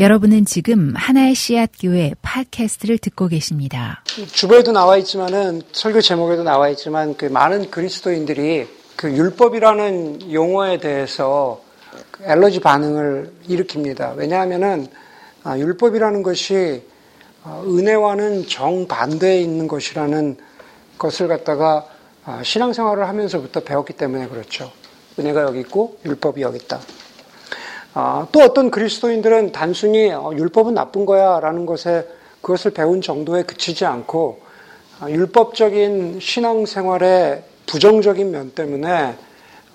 여러분은 지금 하나의 씨앗 교회 팟캐스트를 듣고 계십니다. 주보에도 나와 있지만은 설교 제목에도 나와 있지만 그 많은 그리스도인들이 그 율법이라는 용어에 대해서 그 엘러지 반응을 일으킵니다. 왜냐하면은 아, 율법이라는 것이 아, 은혜와는 정반대에 있는 것이라는 것을 갖다가 아, 신앙생활을 하면서부터 배웠기 때문에 그렇죠. 은혜가 여기 있고 율법이 여기 있다. 아, 또 어떤 그리스도인들은 단순히 어, 율법은 나쁜 거야 라는 것에 그것을 배운 정도에 그치지 않고 아, 율법적인 신앙생활의 부정적인 면 때문에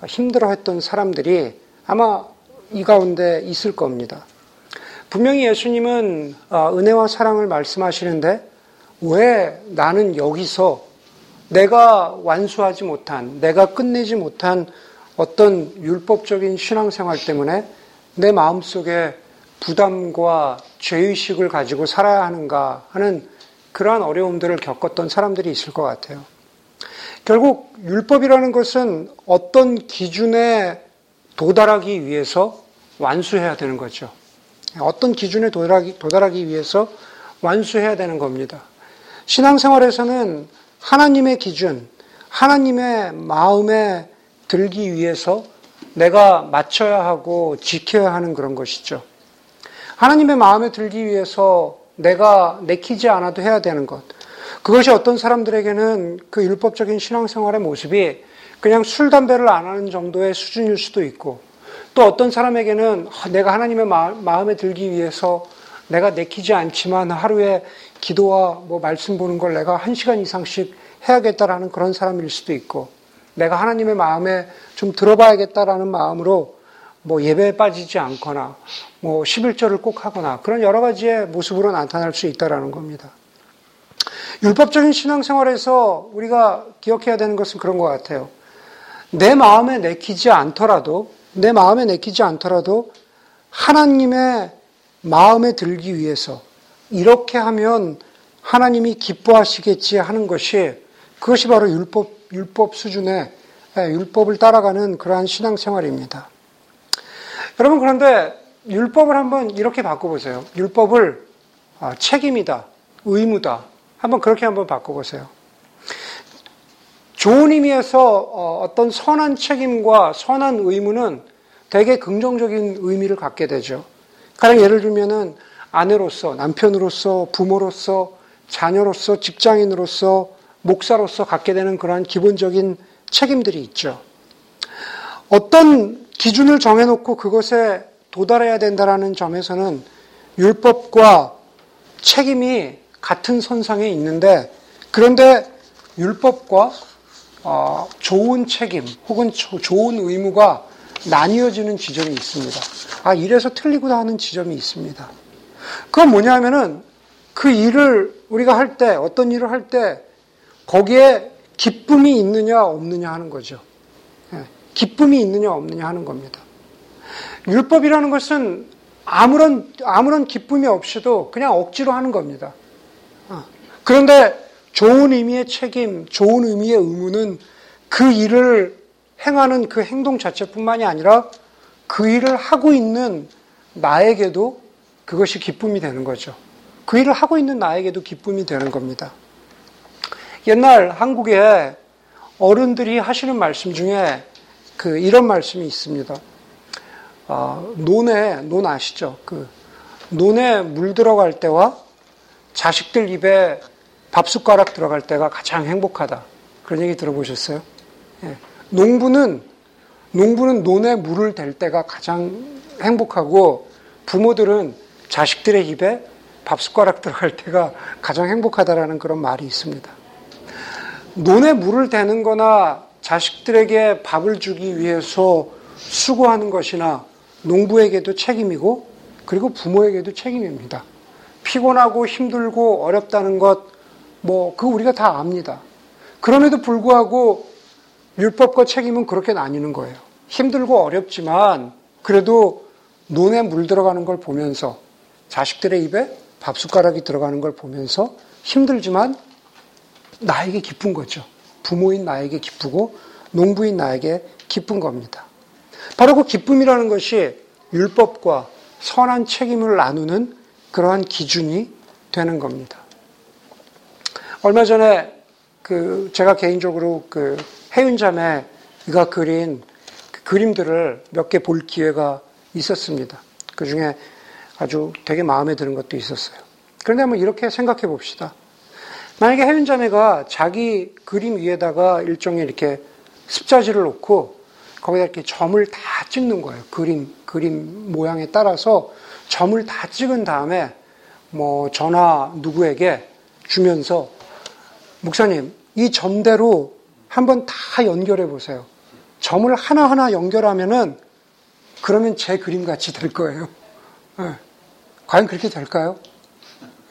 힘들어했던 사람들이 아마 이 가운데 있을 겁니다. 분명히 예수님은 아, 은혜와 사랑을 말씀하시는데 왜 나는 여기서 내가 완수하지 못한, 내가 끝내지 못한 어떤 율법적인 신앙생활 때문에 내 마음속에 부담과 죄의식을 가지고 살아야 하는가 하는 그러한 어려움들을 겪었던 사람들이 있을 것 같아요. 결국 율법이라는 것은 어떤 기준에 도달하기 위해서 완수해야 되는 거죠. 어떤 기준에 도달하기, 도달하기 위해서 완수해야 되는 겁니다. 신앙생활에서는 하나님의 기준, 하나님의 마음에 들기 위해서 내가 맞춰야 하고 지켜야 하는 그런 것이죠. 하나님의 마음에 들기 위해서 내가 내키지 않아도 해야 되는 것. 그것이 어떤 사람들에게는 그 율법적인 신앙생활의 모습이 그냥 술, 담배를 안 하는 정도의 수준일 수도 있고 또 어떤 사람에게는 아, 내가 하나님의 마음에 들기 위해서 내가 내키지 않지만 하루에 기도와 뭐 말씀 보는 걸 내가 한 시간 이상씩 해야겠다라는 그런 사람일 수도 있고 내가 하나님의 마음에 좀 들어봐야겠다라는 마음으로 뭐 예배에 빠지지 않거나 뭐 11절을 꼭 하거나 그런 여러 가지의 모습으로 나타날 수 있다라는 겁니다. 율법적인 신앙생활에서 우리가 기억해야 되는 것은 그런 것 같아요. 내 마음에 내키지 않더라도 내 마음에 내키지 않더라도 하나님의 마음에 들기 위해서 이렇게 하면 하나님이 기뻐하시겠지 하는 것이 그것이 바로 율법 율법 수준의 예, 율법을 따라가는 그러한 신앙생활입니다. 여러분 그런데 율법을 한번 이렇게 바꿔보세요. 율법을 아, 책임이다, 의무다. 한번 그렇게 한번 바꿔보세요. 좋은 의미에서 어, 어떤 선한 책임과 선한 의무는 되게 긍정적인 의미를 갖게 되죠. 가령 예를 들면은 아내로서, 남편으로서, 부모로서, 자녀로서, 직장인으로서, 목사로서 갖게 되는 그러한 기본적인 책임들이 있죠. 어떤 기준을 정해놓고 그것에 도달해야 된다라는 점에서는 율법과 책임이 같은 선상에 있는데 그런데 율법과 어, 좋은 책임 혹은 좋은 의무가 나뉘어지는 지점이 있습니다. 아, 이래서 틀리구나 하는 지점이 있습니다. 그건 뭐냐면은 그 일을 우리가 할 때, 어떤 일을 할 때 거기에 기쁨이 있느냐 없느냐 하는 거죠. 예, 기쁨이 있느냐 없느냐 하는 겁니다. 율법이라는 것은 아무런 아무런 기쁨이 없이도 그냥 억지로 하는 겁니다. 어. 그런데 좋은 의미의 책임, 좋은 의미의 의무는 그 일을 행하는 그 행동 자체뿐만이 아니라 그 일을 하고 있는 나에게도 그것이 기쁨이 되는 거죠. 그 일을 하고 있는 나에게도 기쁨이 되는 겁니다. 옛날 한국에 어른들이 하시는 말씀 중에 그 이런 말씀이 있습니다. 어, 논에 논 아시죠? 그 논에 물 들어갈 때와 자식들 입에 밥 숟가락 들어갈 때가 가장 행복하다. 그런 얘기 들어보셨어요? 예. 농부는 농부는 논에 물을 댈 때가 가장 행복하고 부모들은 자식들의 입에 밥 숟가락 들어갈 때가 가장 행복하다라는 그런 말이 있습니다. 논에 물을 대는 거나 자식들에게 밥을 주기 위해서 수고하는 것이나 농부에게도 책임이고 그리고 부모에게도 책임입니다. 피곤하고 힘들고 어렵다는 것, 뭐, 그 우리가 다 압니다. 그럼에도 불구하고 율법과 책임은 그렇게 나뉘는 거예요. 힘들고 어렵지만 그래도 논에 물 들어가는 걸 보면서 자식들의 입에 밥 숟가락이 들어가는 걸 보면서 힘들지만 나에게 기쁜 거죠. 부모인 나에게 기쁘고 농부인 나에게 기쁜 겁니다. 바로 그 기쁨이라는 것이 율법과 선한 책임을 나누는 그러한 기준이 되는 겁니다. 얼마 전에 그 제가 개인적으로 그 해윤자매가 그린 그 그림들을 몇 개 볼 기회가 있었습니다. 그 중에 아주 되게 마음에 드는 것도 있었어요. 그런데 한번 이렇게 생각해 봅시다. 만약에 해윤자매가 자기 그림 위에다가 일종의 이렇게 습자지를 놓고 거기다 이렇게 점을 다 찍는 거예요. 그림, 그림 모양에 따라서 점을 다 찍은 다음에 뭐 전화 누구에게 주면서 목사님, 이 점대로 한번 다 연결해 보세요. 점을 하나하나 연결하면은 그러면 제 그림 같이 될 거예요. 네. 과연 그렇게 될까요?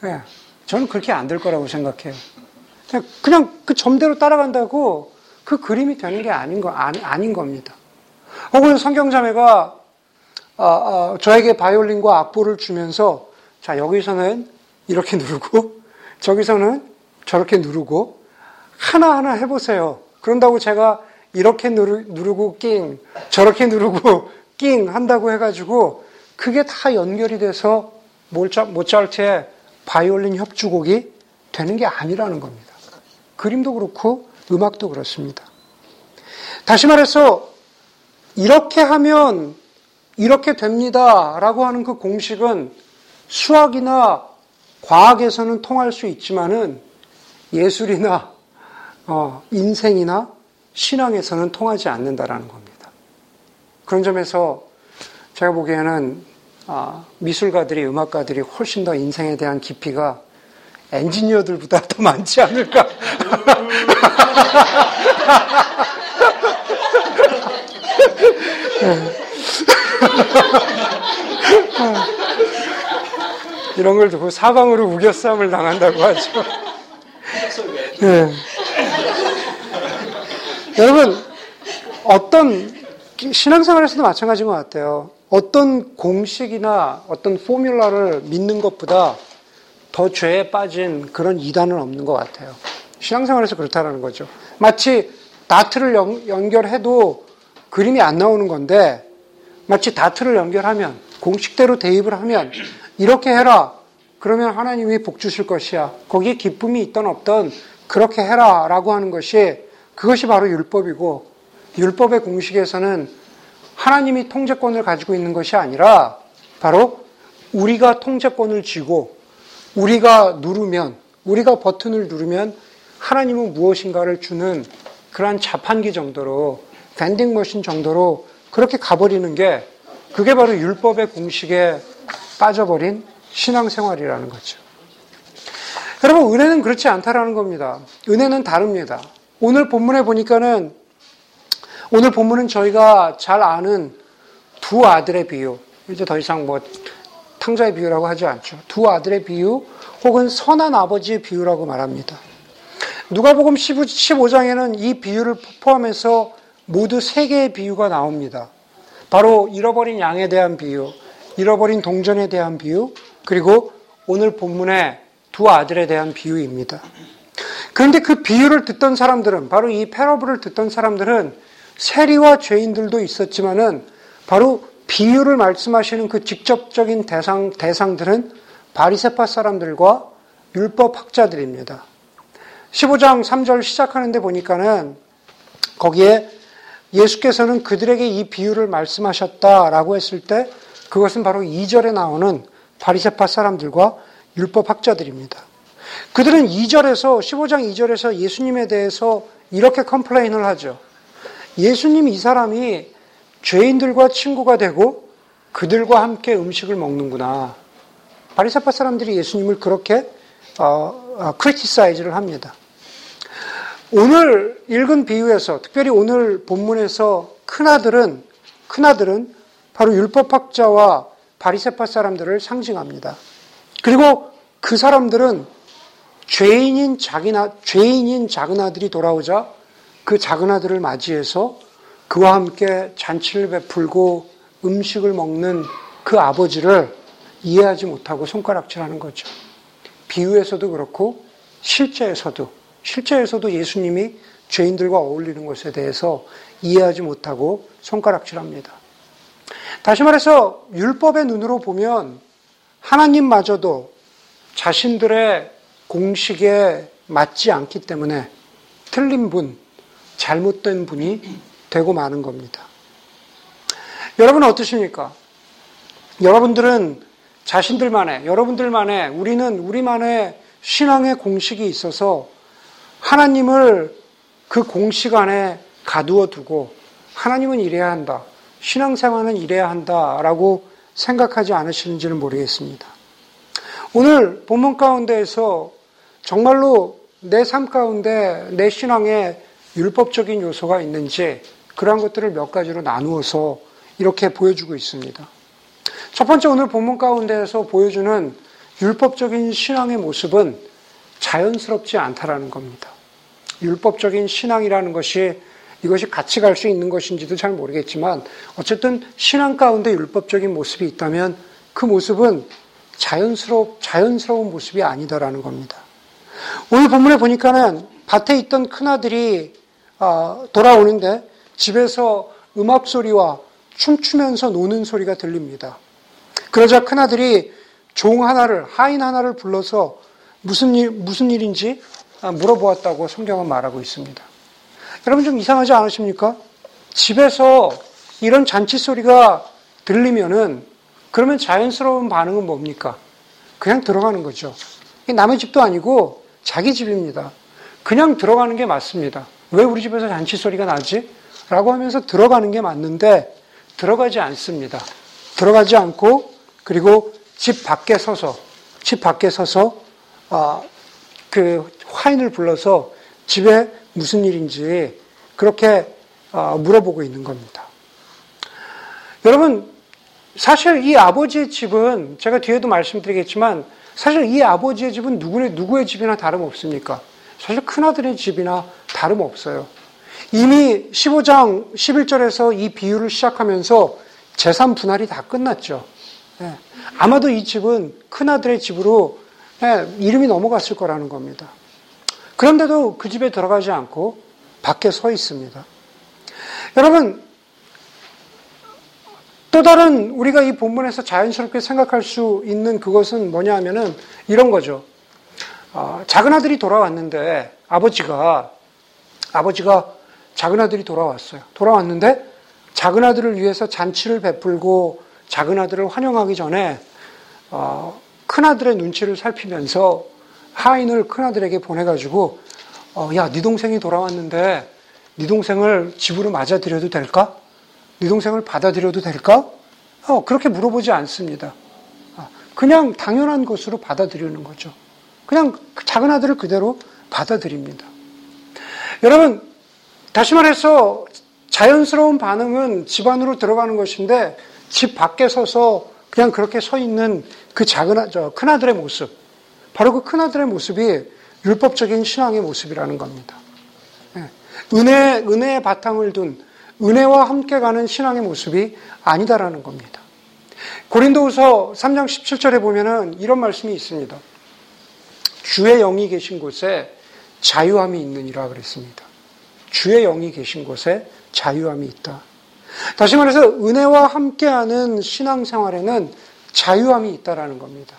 네. 저는 그렇게 안 될 거라고 생각해요. 그냥 그 점대로 따라간다고 그 그림이 되는 게 아닌 거 아니, 아닌 겁니다. 혹은 성경자매가 아, 아, 저에게 바이올린과 악보를 주면서 자 여기서는 이렇게 누르고 저기서는 저렇게 누르고 하나하나 해보세요. 그런다고 제가 이렇게 누르, 누르고 낑 저렇게 누르고 낑 한다고 해가지고 그게 다 연결이 돼서 모차르트의 바이올린 협주곡이 되는 게 아니라는 겁니다. 그림도 그렇고 음악도 그렇습니다. 다시 말해서 이렇게 하면 이렇게 됩니다. 라고 하는 그 공식은 수학이나 과학에서는 통할 수 있지만은 예술이나 어, 인생이나 신앙에서는 통하지 않는다라는 겁니다. 그런 점에서 제가 보기에는 아, 미술가들이 음악가들이 훨씬 더 인생에 대한 깊이가 엔지니어들보다 더 많지 않을까. 이런 걸 두고 사방으로 우겨싸움을 당한다고 하죠. 네. 여러분, 어떤, 신앙생활에서도 마찬가지인 것 같아요. 어떤 공식이나 어떤 포뮬라를 믿는 것보다 더 죄에 빠진 그런 이단은 없는 것 같아요. 신앙생활에서 그렇다라는 거죠. 마치 다트를 연, 결해도 그림이 안 나오는 건데 마치 다트를 연결하면 공식대로 대입을 하면 이렇게 해라. 그러면 하나님이 복 주실 것이야. 거기에 기쁨이 있던 없던 그렇게 해라. 라고 하는 것이 그것이 바로 율법이고 율법의 공식에서는 하나님이 통제권을 가지고 있는 것이 아니라 바로 우리가 통제권을 쥐고 우리가 누르면 우리가 버튼을 누르면 하나님은 무엇인가를 주는 그러한 자판기 정도로 밴딩 머신 정도로 그렇게 가버리는 게 그게 바로 율법의 공식에 빠져버린 신앙생활이라는 거죠. 여러분 은혜는 그렇지 않다라는 겁니다. 은혜는 다릅니다. 오늘 본문에 보니까는 오늘 본문은 저희가 잘 아는 두 아들의 비유, 이제 더 이상 뭐 탕자의 비유라고 하지 않죠. 두 아들의 비유 혹은 선한 아버지의 비유라고 말합니다. 누가복음 15장에는 이 비유를 포함해서 모두 세 개의 비유가 나옵니다. 바로 잃어버린 양에 대한 비유, 잃어버린 동전에 대한 비유, 그리고 오늘 본문의 두 아들에 대한 비유입니다. 그런데 그 비유를 듣던 사람들은 바로 이 패러블을 듣던 사람들은 세리와 죄인들도 있었지만은 바로 비유를 말씀하시는 그 직접적인 대상 대상들은 바리세파 사람들과 율법 학자들입니다. 15장 3절 시작하는데 보니까는 거기에 예수께서는 그들에게 이 비유를 말씀하셨다라고 했을 때 그것은 바로 2절에 나오는 바리세파 사람들과 율법 학자들입니다. 그들은 2절에서 15장 2절에서 예수님에 대해서 이렇게 컴플레인을 하죠. 예수님 이 사람이 죄인들과 친구가 되고 그들과 함께 음식을 먹는구나. 바리새파 사람들이 예수님을 그렇게 어, 어, criticize를 합니다. 오늘 읽은 비유에서 특별히 오늘 본문에서 큰 아들은 큰 아들은 바로 율법학자와 바리새파 사람들을 상징합니다. 그리고 그 사람들은 죄인인 자기나 죄인인 작은 아들이 돌아오자 그 작은 아들을 맞이해서 그와 함께 잔치를 베풀고 음식을 먹는 그 아버지를 이해하지 못하고 손가락질하는 거죠. 비유에서도 그렇고 실제에서도 실제에서도 예수님이 죄인들과 어울리는 것에 대해서 이해하지 못하고 손가락질합니다. 다시 말해서 율법의 눈으로 보면 하나님마저도 자신들의 공식에 맞지 않기 때문에 틀린 분, 잘못된 분이 되고 마는 겁니다. 여러분은 어떠십니까? 여러분들은 자신들만의, 여러분들만의, 우리는 우리만의 신앙의 공식이 있어서 하나님을 그 공식 안에 가두어 두고 하나님은 이래야 한다. 신앙생활은 이래야 한다라고 생각하지 않으시는지는 모르겠습니다. 오늘 본문 가운데에서 정말로 내 삶 가운데 내 신앙에 율법적인 요소가 있는지 그러한 것들을 몇 가지로 나누어서 이렇게 보여주고 있습니다. 첫 번째 오늘 본문 가운데에서 보여주는 율법적인 신앙의 모습은 자연스럽지 않다라는 겁니다. 율법적인 신앙이라는 것이 이것이 같이 갈 수 있는 것인지도 잘 모르겠지만 어쨌든 신앙 가운데 율법적인 모습이 있다면 그 모습은 자연스럽 자연스러운 모습이 아니다라는 겁니다. 오늘 본문에 보니까는 밭에 있던 큰 아들이 아, 돌아오는데 집에서 음악 소리와 춤추면서 노는 소리가 들립니다. 그러자 큰아들이 종 하나를, 하인 하나를 불러서 무슨 일, 무슨 일인지 아, 물어보았다고 성경은 말하고 있습니다. 여러분 좀 이상하지 않으십니까? 집에서 이런 잔치 소리가 들리면은 그러면 자연스러운 반응은 뭡니까? 그냥 들어가는 거죠. 남의 집도 아니고 자기 집입니다. 그냥 들어가는 게 맞습니다. 왜 우리 집에서 잔치 소리가 나지? 라고 하면서 들어가는 게 맞는데 들어가지 않습니다. 들어가지 않고 그리고 집 밖에 서서 집 밖에 서서 아, 그 화인을 불러서 집에 무슨 일인지 그렇게 아, 물어보고 있는 겁니다. 여러분 사실 이 아버지의 집은 제가 뒤에도 말씀드리겠지만 사실 이 아버지의 집은 누구의 누구의 집이나 다름 없습니까? 사실 큰아들의 집이나 다름없어요. 이미 15장 11절에서 이 비유를 시작하면서 재산 분할이 다 끝났죠. 예. 아마도 이 집은 큰아들의 집으로 예, 이름이 넘어갔을 거라는 겁니다. 그런데도 그 집에 들어가지 않고 밖에 서 있습니다. 여러분, 또 다른 우리가 이 본문에서 자연스럽게 생각할 수 있는 그것은 뭐냐 하면은 이런 거죠. 어, 작은 아들이 돌아왔는데 아버지가 아버지가 작은 아들이 돌아왔어요. 돌아왔는데 작은 아들을 위해서 잔치를 베풀고 작은 아들을 환영하기 전에 어, 큰 아들의 눈치를 살피면서 하인을 큰 아들에게 보내가지고 어, 야, 네 동생이 돌아왔는데 네 동생을 집으로 맞아들여도 될까? 네 동생을 받아들여도 될까? 어, 그렇게 물어보지 않습니다. 아, 그냥 당연한 것으로 받아들이는 거죠. 그냥 그 작은 아들을 그대로 받아들입니다. 여러분, 다시 말해서 자연스러운 반응은 집 안으로 들어가는 것인데 집 밖에 서서 그냥 그렇게 서 있는 그 작은 저 큰아들의 모습, 바로 그 큰아들의 모습이 율법적인 신앙의 모습이라는 겁니다. 예. 은혜, 은혜의 바탕을 둔 은혜와 함께 가는 신앙의 모습이 아니다라는 겁니다. 고린도후서 3장 17절에 보면은 이런 말씀이 있습니다. 주의 영이 계신 곳에 자유함이 있느니라 그랬습니다. 주의 영이 계신 곳에 자유함이 있다. 다시 말해서 은혜와 함께하는 신앙생활에는 자유함이 있다라는 겁니다.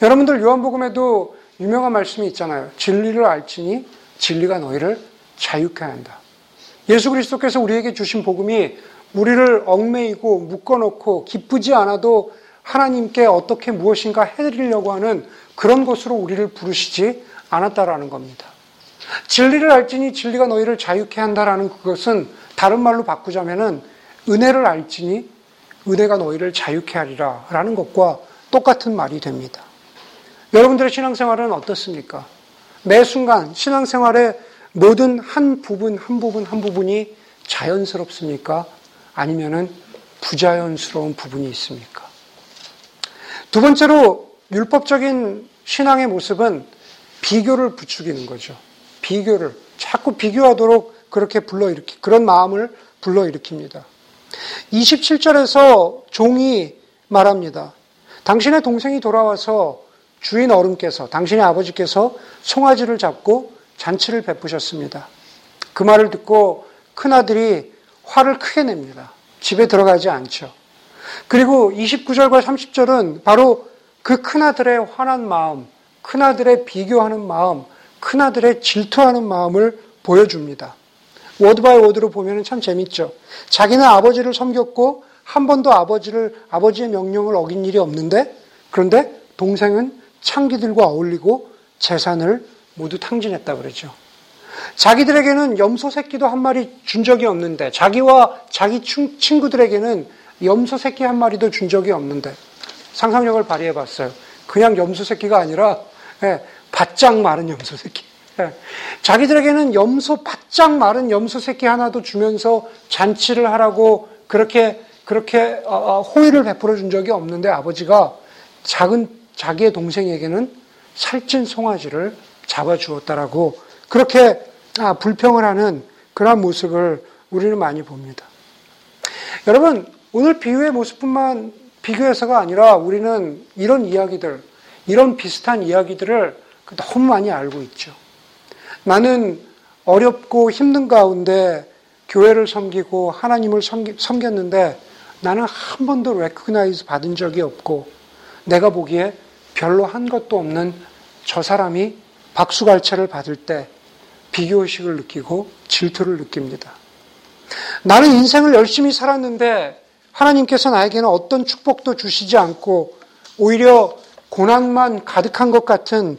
여러분들 요한복음에도 유명한 말씀이 있잖아요. 진리를 알지니 진리가 너희를 자유케 한다. 예수 그리스도께서 우리에게 주신 복음이 우리를 얽매이고 묶어놓고 기쁘지 않아도 하나님께 어떻게 무엇인가 해드리려고 하는 그런 것으로 우리를 부르시지 않았다라는 겁니다. 진리를 알지니 진리가 너희를 자유케 한다라는 그것은 다른 말로 바꾸자면은 은혜를 알지니 은혜가 너희를 자유케 하리라 라는 것과 똑같은 말이 됩니다. 여러분들의 신앙생활은 어떻습니까? 매 순간 신앙생활의 모든 한 부분, 한 부분, 한 부분이 자연스럽습니까? 아니면은 부자연스러운 부분이 있습니까? 두 번째로 율법적인 신앙의 모습은 비교를 부추기는 거죠. 비교를 자꾸 비교하도록 그렇게 불러일으키 그런 마음을 불러일으킵니다. 27절에서 종이 말합니다. 당신의 동생이 돌아와서 주인 어른께서 당신의 아버지께서 송아지를 잡고 잔치를 베푸셨습니다. 그 말을 듣고 큰아들이 화를 크게 냅니다. 집에 들어가지 않죠. 그리고 29절과 30절은 바로 그 큰아들의 화난 마음, 큰아들의 비교하는 마음, 큰아들의 질투하는 마음을 보여줍니다. word by word로 보면 참 재밌죠. 자기는 아버지를 섬겼고 한 번도 아버지를 아버지의 명령을 어긴 일이 없는데 그런데 동생은 창기들과 어울리고 재산을 모두 탕진했다 그러죠. 자기들에게는 염소 새끼도 한 마리 준 적이 없는데 자기와 자기 친구들에게는 염소 새끼 한 마리도 준 적이 없는데 상상력을 발휘해 봤어요. 그냥 염소 새끼가 아니라 예, 바짝 마른 염소 새끼. 예, 자기들에게는 염소 바짝 마른 염소 새끼 하나도 주면서 잔치를 하라고 그렇게 그렇게 어, 어, 호의를 베풀어 준 적이 없는데 아버지가 작은 자기의 동생에게는 살찐 송아지를 잡아 주었다라고 그렇게 아, 불평을 하는 그러한 모습을 우리는 많이 봅니다. 여러분, 오늘 비유의 모습뿐만 비교해서가 아니라 우리는 이런 이야기들, 이런 비슷한 이야기들을 너무 많이 알고 있죠. 나는 어렵고 힘든 가운데 교회를 섬기고 하나님을 섬기, 섬겼는데 나는 한 번도 recognize 받은 적이 없고 내가 보기에 별로 한 것도 없는 저 사람이 박수갈채를 받을 때 비교의식을 느끼고 질투를 느낍니다. 나는 인생을 열심히 살았는데 하나님께서 나에게는 어떤 축복도 주시지 않고 오히려 고난만 가득한 것 같은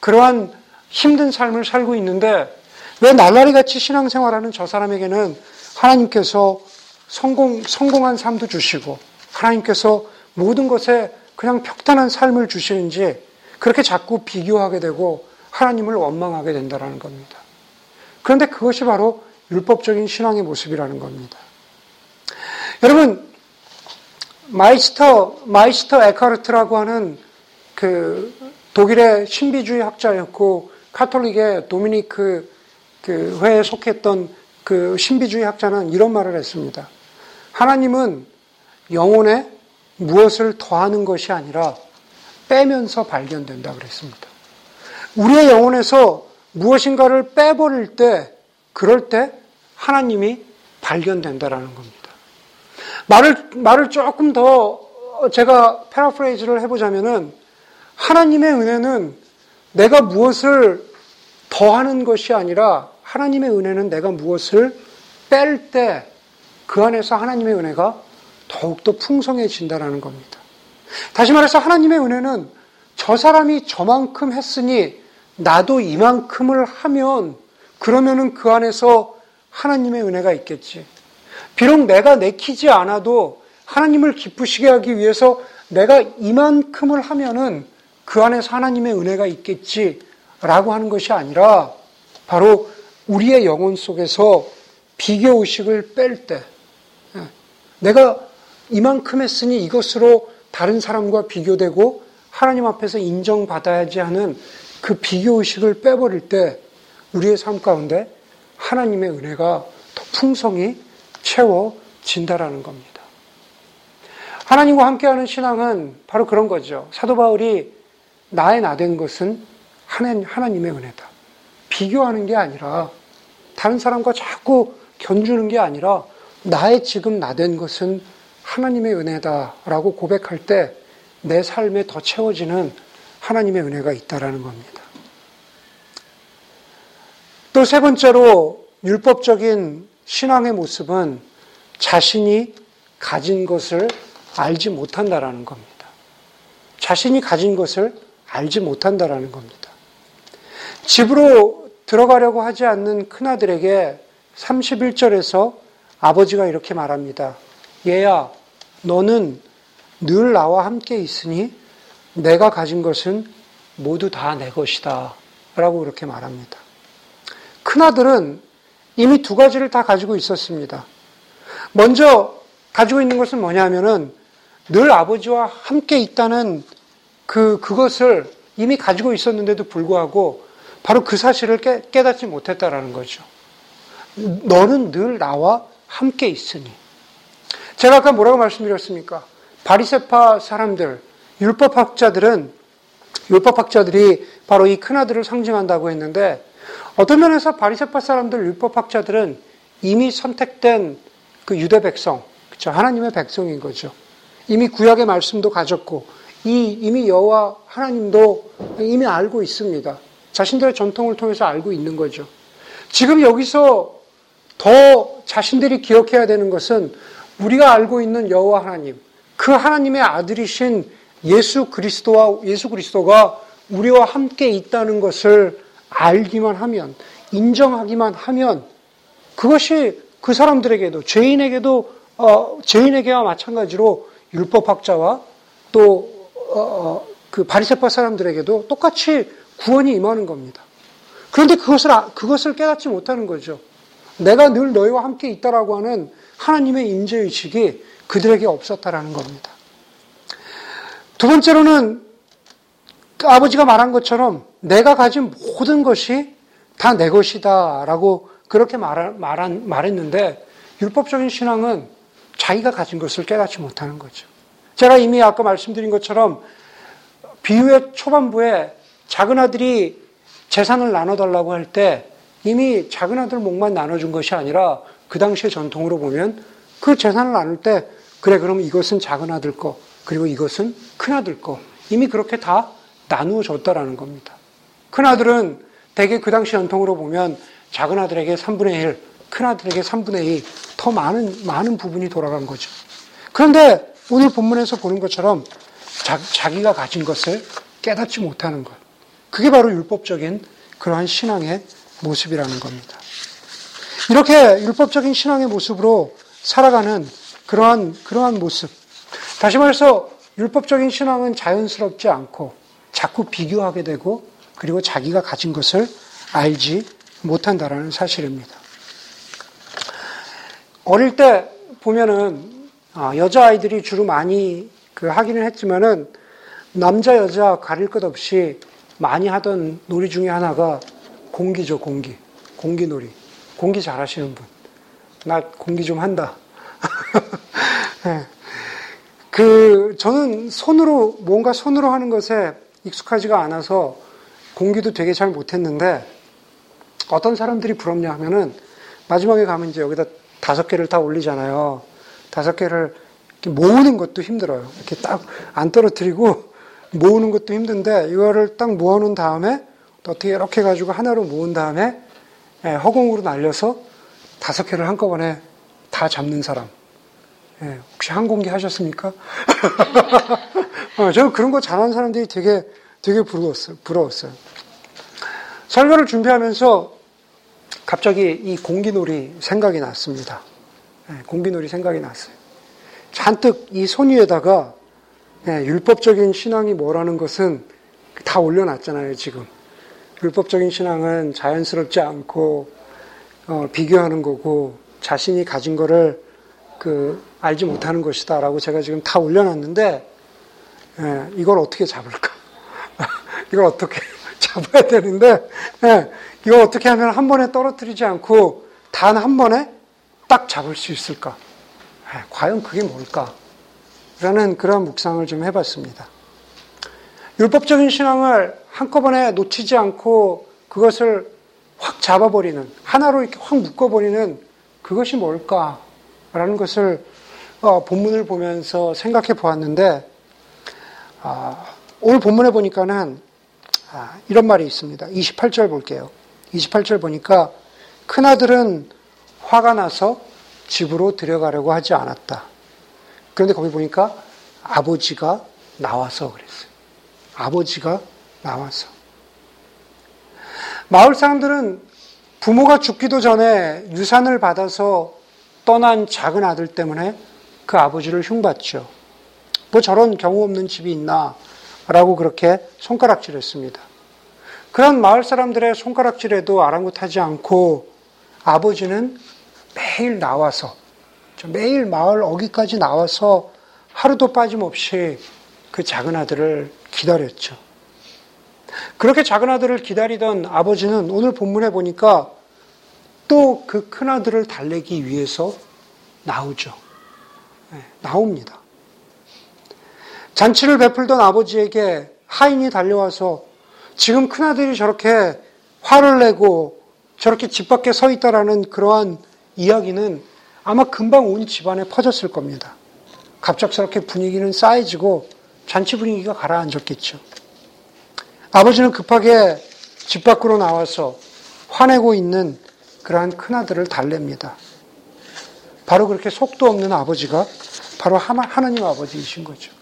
그러한 힘든 삶을 살고 있는데 왜 날라리 같이 신앙생활하는 저 사람에게는 하나님께서 성공, 성공한 삶도 주시고 하나님께서 모든 것에 그냥 평탄한 삶을 주시는지 그렇게 자꾸 비교하게 되고 하나님을 원망하게 된다는 겁니다. 그런데 그것이 바로 율법적인 신앙의 모습이라는 겁니다. 여러분, 마이스터, 마이스터 에크하르트라고 하는 그 독일의 신비주의 학자였고, 카톨릭의 도미니크 그 회에 속했던 그 신비주의 학자는 이런 말을 했습니다. 하나님은 영혼에 무엇을 더하는 것이 아니라 빼면서 발견된다 그랬습니다. 우리의 영혼에서 무엇인가를 빼버릴 때, 그럴 때 하나님이 발견된다라는 겁니다. 말을, 말을 조금 더 제가 패러프레이즈를 해보자면은 하나님의 은혜는 내가 무엇을 더하는 것이 아니라 하나님의 은혜는 내가 무엇을 뺄 때 그 안에서 하나님의 은혜가 더욱더 풍성해진다라는 겁니다. 다시 말해서 하나님의 은혜는 저 사람이 저만큼 했으니 나도 이만큼을 하면 그러면은 그 안에서 하나님의 은혜가 있겠지. 비록 내가 내키지 않아도 하나님을 기쁘시게 하기 위해서 내가 이만큼을 하면은 그 안에서 하나님의 은혜가 있겠지라고 하는 것이 아니라 바로 우리의 영혼 속에서 비교 의식을 뺄 때, 예, 내가 이만큼 했으니 이것으로 다른 사람과 비교되고 하나님 앞에서 인정받아야지 하는 그 비교 의식을 빼버릴 때 우리의 삶 가운데 하나님의 은혜가 더 풍성히 채워진다라는 겁니다. 하나님과 함께하는 신앙은 바로 그런 거죠. 사도 바울이 나의 나 된 것은 하나님의 은혜다. 비교하는 게 아니라 다른 사람과 자꾸 견주는 게 아니라 나의 지금 나 된 것은 하나님의 은혜다라고 고백할 때 내 삶에 더 채워지는 하나님의 은혜가 있다라는 겁니다. 또 세 번째로 율법적인 신앙의 모습은 자신이 가진 것을 알지 못한다라는 겁니다. 자신이 가진 것을 알지 못한다라는 겁니다. 집으로 들어가려고 하지 않는 큰아들에게 31절에서 아버지가 이렇게 말합니다. 얘야, 너는 늘 나와 함께 있으니 내가 가진 것은 모두 다 내 것이다. 라고 그렇게 말합니다. 큰아들은 이미 두 가지를 다 가지고 있었습니다. 먼저 가지고 있는 것은 뭐냐면은 늘 아버지와 함께 있다는 그, 그것을 이미 가지고 있었는데도 불구하고 바로 그 사실을 깨, 깨닫지 못했다라는 거죠. 너는 늘 나와 함께 있으니. 제가 아까 뭐라고 말씀드렸습니까? 바리세파 사람들, 율법학자들은 율법학자들이 바로 이 큰아들을 상징한다고 했는데 어떤 면에서 바리세파 사람들 율법학자들은 이미 선택된 그 유대 백성, 그렇죠? 하나님의 백성인 거죠. 이미 구약의 말씀도 가졌고 이 이미 여호와 하나님도 이미 알고 있습니다. 자신들의 전통을 통해서 알고 있는 거죠. 지금 여기서 더 자신들이 기억해야 되는 것은 우리가 알고 있는 여호와 하나님, 그 하나님의 아들이신 예수 그리스도와 예수 그리스도가 우리와 함께 있다는 것을 알기만 하면 인정하기만 하면 그것이 그 사람들에게도 죄인에게도 어, 죄인에게와 마찬가지로 율법학자와 또그 어, 어 바리새파 사람들에게도 똑같이 구원이 임하는 겁니다. 그런데 그것을 아, 그것을 깨닫지 못하는 거죠. 내가 늘 너희와 함께 있다라고 하는 하나님의 임재 의식이 그들에게 없었다라는 겁니다. 두 번째로는 그 아버지가 말한 것처럼 내가 가진 모든 것이 다 내 것이다 라고 그렇게 말한, 말한, 말했는데 율법적인 신앙은 자기가 가진 것을 깨닫지 못하는 거죠. 제가 이미 아까 말씀드린 것처럼 비유의 초반부에 작은 아들이 재산을 나눠달라고 할 때 이미 작은 아들 목만 나눠준 것이 아니라 그 당시의 전통으로 보면 그 재산을 나눌 때 그래 그럼 이것은 작은 아들 거 그리고 이것은 큰 아들 거 이미 그렇게 다 나누어 줬다라는 겁니다. 큰 아들은 대개 그 당시 전통으로 보면 작은 아들에게 3분의 1, 큰 아들에게 3분의 2, 더 많은, 많은 부분이 돌아간 거죠. 그런데 오늘 본문에서 보는 것처럼 자, 기가 가진 것을 깨닫지 못하는 것. 그게 바로 율법적인 그러한 신앙의 모습이라는 겁니다. 이렇게 율법적인 신앙의 모습으로 살아가는 그러한, 그러한 모습. 다시 말해서 율법적인 신앙은 자연스럽지 않고 자꾸 비교하게 되고 그리고 자기가 가진 것을 알지 못한다라는 사실입니다. 어릴 때 보면은 아, 여자 아이들이 주로 많이 그 하기는 했지만은 남자 여자 가릴 것 없이 많이 하던 놀이 중에 하나가 공기죠 공기 공기 놀이 공기 잘하시는 분 나 공기 좀 한다. 네. 그 저는 손으로 뭔가 손으로 하는 것에 익숙하지가 않아서 공기도 되게 잘 못했는데 어떤 사람들이 부럽냐 하면은 마지막에 가면 이제 여기다 다섯 개를 다 올리잖아요. 다섯 개를 모으는 것도 힘들어요. 이렇게 딱 안 떨어뜨리고 모으는 것도 힘든데 이거를 딱 모아놓은 다음에 어떻게 이렇게 가지고 하나로 모은 다음에 예, 허공으로 날려서 다섯 개를 한꺼번에 다 잡는 사람. 예, 혹시 항공기 하셨습니까? 어, 저는 그런 거 잘하는 사람들이 되게 되게 부러웠어요. 부러웠어요. 설교를 준비하면서 갑자기 이 공기놀이 생각이 났습니다. 네, 공기놀이 생각이 났어요. 잔뜩 이 손 위에다가 네, 율법적인 신앙이 뭐라는 것은 다 올려놨잖아요, 지금. 율법적인 신앙은 자연스럽지 않고, 어, 비교하는 거고, 자신이 가진 거를 그, 알지 못하는 것이다라고 제가 지금 다 올려놨는데, 예, 이걸 어떻게 잡을까? 이걸 어떻게 잡아야 되는데, 예, 이걸 어떻게 하면 한 번에 떨어뜨리지 않고 단 한 번에 딱 잡을 수 있을까? 예, 과연 그게 뭘까? 라는 그런 묵상을 좀 해봤습니다. 율법적인 신앙을 한꺼번에 놓치지 않고 그것을 확 잡아버리는, 하나로 이렇게 확 묶어버리는 그것이 뭘까? 라는 것을 어, 본문을 보면서 생각해 보았는데, 아, 오늘 본문에 보니까는 아, 이런 말이 있습니다. 28절 볼게요. 28절 보니까 큰아들은 화가 나서 집으로 들여가려고 하지 않았다. 그런데 거기 보니까 아버지가 나와서 그랬어요. 아버지가 나와서. 마을 사람들은 부모가 죽기도 전에 유산을 받아서 떠난 작은 아들 때문에 그 아버지를 흉봤죠. 뭐 저런 경우 없는 집이 있나? 라고 그렇게 손가락질 했습니다. 그런 마을 사람들의 손가락질에도 아랑곳하지 않고 아버지는 매일 나와서, 매일 마을 어기까지 나와서 하루도 빠짐없이 그 작은 아들을 기다렸죠. 그렇게 작은 아들을 기다리던 아버지는 오늘 본문에 보니까 또 그 큰 아들을 달래기 위해서 나오죠. 네, 나옵니다. 잔치를 베풀던 아버지에게 하인이 달려와서 지금 큰아들이 저렇게 화를 내고 저렇게 집 밖에 서 있다라는 그러한 이야기는 아마 금방 온 집안에 퍼졌을 겁니다. 갑작스럽게 분위기는 쌓여지고 잔치 분위기가 가라앉았겠죠. 아버지는 급하게 집 밖으로 나와서 화내고 있는 그러한 큰아들을 달랩니다. 바로 그렇게 속도 없는 아버지가 바로 하나님 아버지이신 거죠.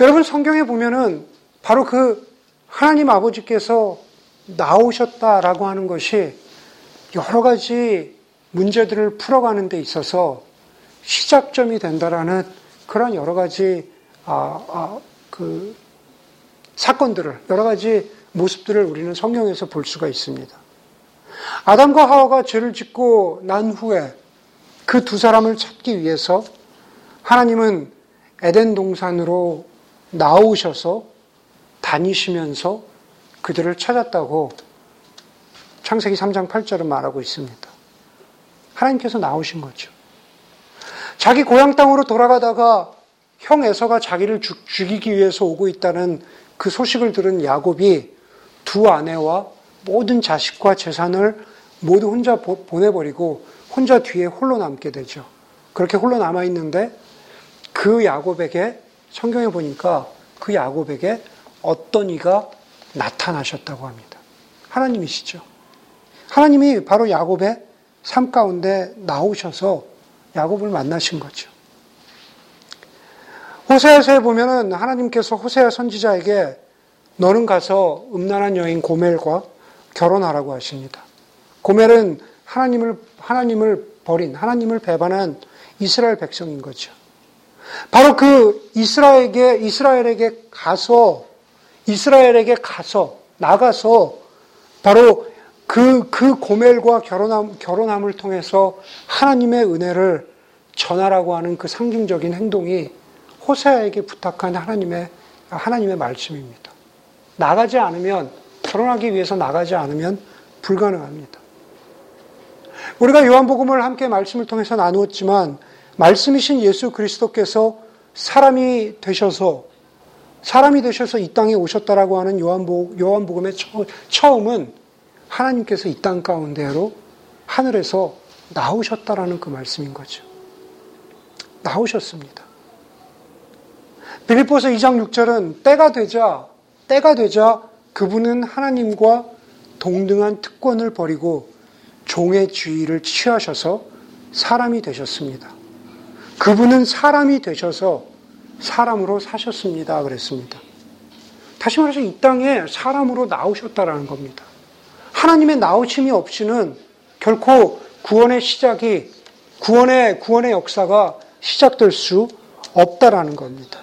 여러분 성경에 보면은 바로 그 하나님 아버지께서 나오셨다라고 하는 것이 여러 가지 문제들을 풀어가는 데 있어서 시작점이 된다라는 그런 여러 가지 아, 아, 그 사건들을 여러 가지 모습들을 우리는 성경에서 볼 수가 있습니다. 아담과 하와가 죄를 짓고 난 후에 그 두 사람을 찾기 위해서 하나님은 에덴 동산으로 나오셔서 다니시면서 그들을 찾았다고 창세기 3장 8절은 말하고 있습니다. 하나님께서 나오신 거죠. 자기 고향 땅으로 돌아가다가 형 에서가 자기를 죽이기 위해서 오고 있다는 그 소식을 들은 야곱이 두 아내와 모든 자식과 재산을 모두 혼자 보내버리고 혼자 뒤에 홀로 남게 되죠. 그렇게 홀로 남아 있는데 그 야곱에게 성경에 보니까 그 야곱에게 어떤 이가 나타나셨다고 합니다. 하나님이시죠. 하나님이 바로 야곱의 삶 가운데 나오셔서 야곱을 만나신 거죠. 호세아서에 보면은 하나님께서 호세아 선지자에게 너는 가서 음란한 여인 고멜과 결혼하라고 하십니다. 고멜은 하나님을 하나님을 버린 하나님을 배반한 이스라엘 백성인 거죠. 바로 그 이스라엘에게 이스라엘에게 가서 이스라엘에게 가서 나가서 바로 그, 그 고멜과 결혼함, 결혼함을 통해서 하나님의 은혜를 전하라고 하는 그 상징적인 행동이 호세아에게 부탁한 하나님의, 하나님의 말씀입니다. 나가지 않으면, 결혼하기 위해서 나가지 않으면 불가능합니다. 우리가 요한복음을 함께 말씀을 통해서 나누었지만, 말씀이신 예수 그리스도께서 사람이 되셔서 사람이 되셔서 이 땅에 오셨다라고 하는 요한복, 요한복음의 처음은 하나님께서 이 땅 가운데로 하늘에서 나오셨다라는 그 말씀인 거죠. 나오셨습니다. 빌립보서 2장 6절은 때가 되자 때가 되자 그분은 하나님과 동등한 특권을 버리고 종의 주의를 취하셔서 사람이 되셨습니다. 그분은 사람이 되셔서 사람으로 사셨습니다. 그랬습니다. 다시 말해서 이 땅에 사람으로 나오셨다라는 겁니다. 하나님의 나오심이 없이는 결코 구원의 시작이 구원의 구원의 역사가 시작될 수 없다라는 겁니다.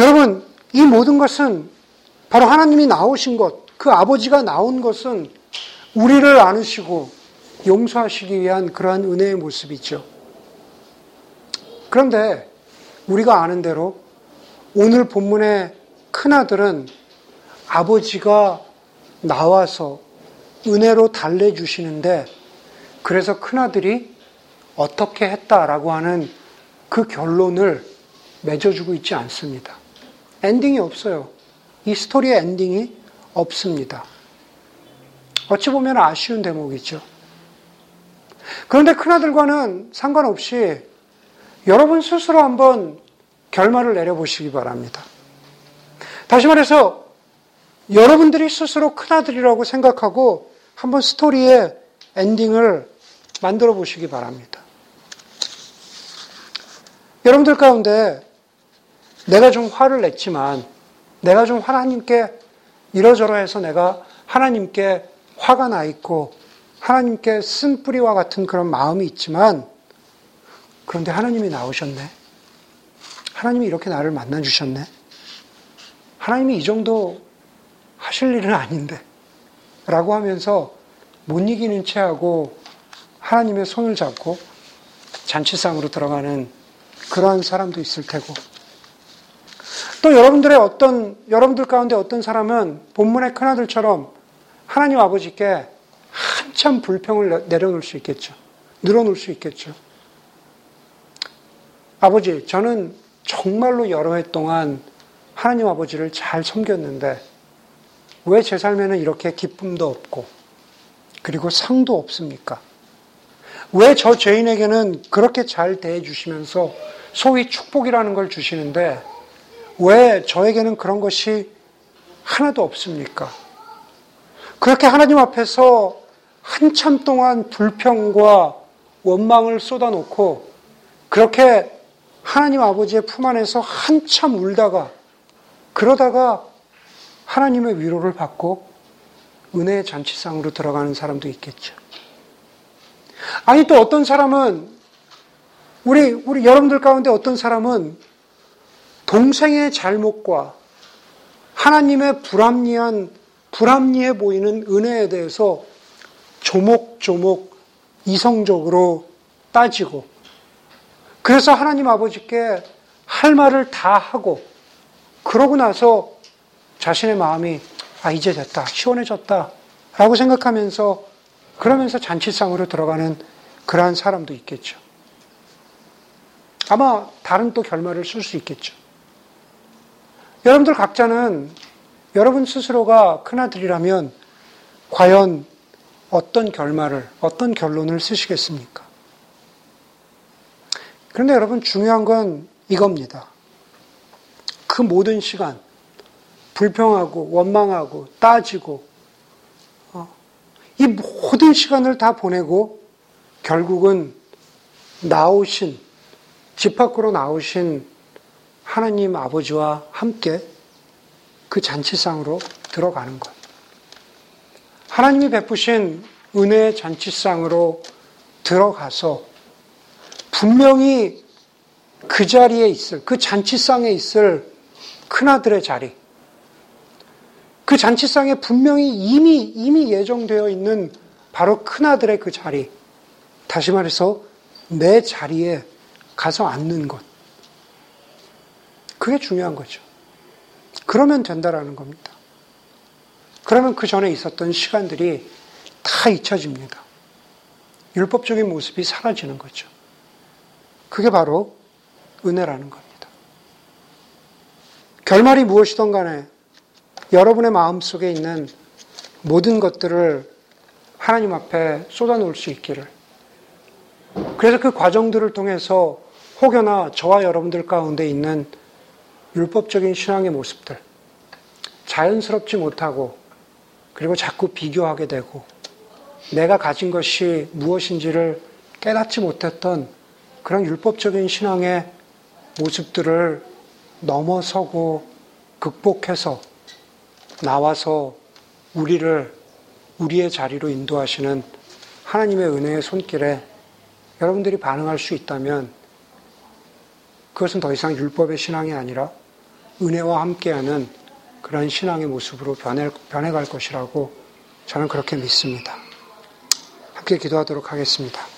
여러분, 이 모든 것은 바로 하나님이 나오신 것, 그 아버지가 나온 것은 우리를 안으시고 용서하시기 위한 그러한 은혜의 모습이죠. 그런데 우리가 아는 대로 오늘 본문의 큰아들은 아버지가 나와서 은혜로 달래주시는데 그래서 큰아들이 어떻게 했다라고 하는 그 결론을 맺어주고 있지 않습니다. 엔딩이 없어요. 이 스토리의 엔딩이 없습니다. 어찌 보면 아쉬운 대목이죠. 그런데 큰아들과는 상관없이 여러분 스스로 한번 결말을 내려보시기 바랍니다. 다시 말해서 여러분들이 스스로 큰아들이라고 생각하고 한번 스토리의 엔딩을 만들어 보시기 바랍니다. 여러분들 가운데 내가 좀 화를 냈지만 내가 좀 하나님께 이러저러해서 내가 하나님께 화가 나 있고 하나님께 쓴뿌리와 같은 그런 마음이 있지만 그런데 하나님이 나오셨네. 하나님이 이렇게 나를 만나 주셨네. 하나님이 이 정도 하실 일은 아닌데. 라고 하면서 못 이기는 채 하고 하나님의 손을 잡고 잔치상으로 들어가는 그러한 사람도 있을 테고. 또 여러분들의 어떤, 여러분들 가운데 어떤 사람은 본문의 큰아들처럼 하나님 아버지께 한참 불평을 내려놓을 수 있겠죠. 늘어놓을 수 있겠죠. 아버지, 저는 정말로 여러 해 동안 하나님 아버지를 잘 섬겼는데 왜 제 삶에는 이렇게 기쁨도 없고 그리고 상도 없습니까? 왜 저 죄인에게는 그렇게 잘 대해 주시면서 소위 축복이라는 걸 주시는데 왜 저에게는 그런 것이 하나도 없습니까? 그렇게 하나님 앞에서 한참 동안 불평과 원망을 쏟아놓고 그렇게 하나님 아버지의 품 안에서 한참 울다가 그러다가 하나님의 위로를 받고 은혜의 잔치상으로 들어가는 사람도 있겠죠. 아니 또 어떤 사람은 우리 우리 여러분들 가운데 어떤 사람은 동생의 잘못과 하나님의 불합리한 불합리해 보이는 은혜에 대해서 조목조목 이성적으로 따지고 그래서 하나님 아버지께 할 말을 다 하고 그러고 나서 자신의 마음이 아 이제 됐다 시원해졌다 라고 생각하면서 그러면서 잔치상으로 들어가는 그러한 사람도 있겠죠. 아마 다른 또 결말을 쓸 수 있겠죠. 여러분들 각자는 여러분 스스로가 큰아들이라면 과연 어떤 결말을, 어떤 결론을 쓰시겠습니까? 그런데 여러분 중요한 건 이겁니다. 그 모든 시간, 불평하고, 원망하고, 따지고, 어, 이 모든 시간을 다 보내고 결국은 나오신, 집 밖으로 나오신 하나님 아버지와 함께 그 잔치상으로 들어가는 것. 하나님이 베푸신 은혜의 잔치상으로 들어가서 분명히 그 자리에 있을, 그 잔치상에 있을 큰아들의 자리, 그 잔치상에 분명히 이미, 이미 예정되어 있는 바로 큰아들의 그 자리, 다시 말해서 내 자리에 가서 앉는 것. 그게 중요한 거죠. 그러면 된다라는 겁니다. 그러면 그 전에 있었던 시간들이 다 잊혀집니다. 율법적인 모습이 사라지는 거죠. 그게 바로 은혜라는 겁니다. 결말이 무엇이든 간에 여러분의 마음 속에 있는 모든 것들을 하나님 앞에 쏟아놓을 수 있기를. 그래서 그 과정들을 통해서 혹여나 저와 여러분들 가운데 있는 율법적인 신앙의 모습들, 자연스럽지 못하고 그리고 자꾸 비교하게 되고 내가 가진 것이 무엇인지를 깨닫지 못했던 그런 율법적인 신앙의 모습들을 넘어서고 극복해서 나와서 우리를 우리의 자리로 인도하시는 하나님의 은혜의 손길에 여러분들이 반응할 수 있다면 그것은 더 이상 율법의 신앙이 아니라 은혜와 함께하는 그런 신앙의 모습으로 변해, 변해갈 것이라고 저는 그렇게 믿습니다. 함께 기도하도록 하겠습니다.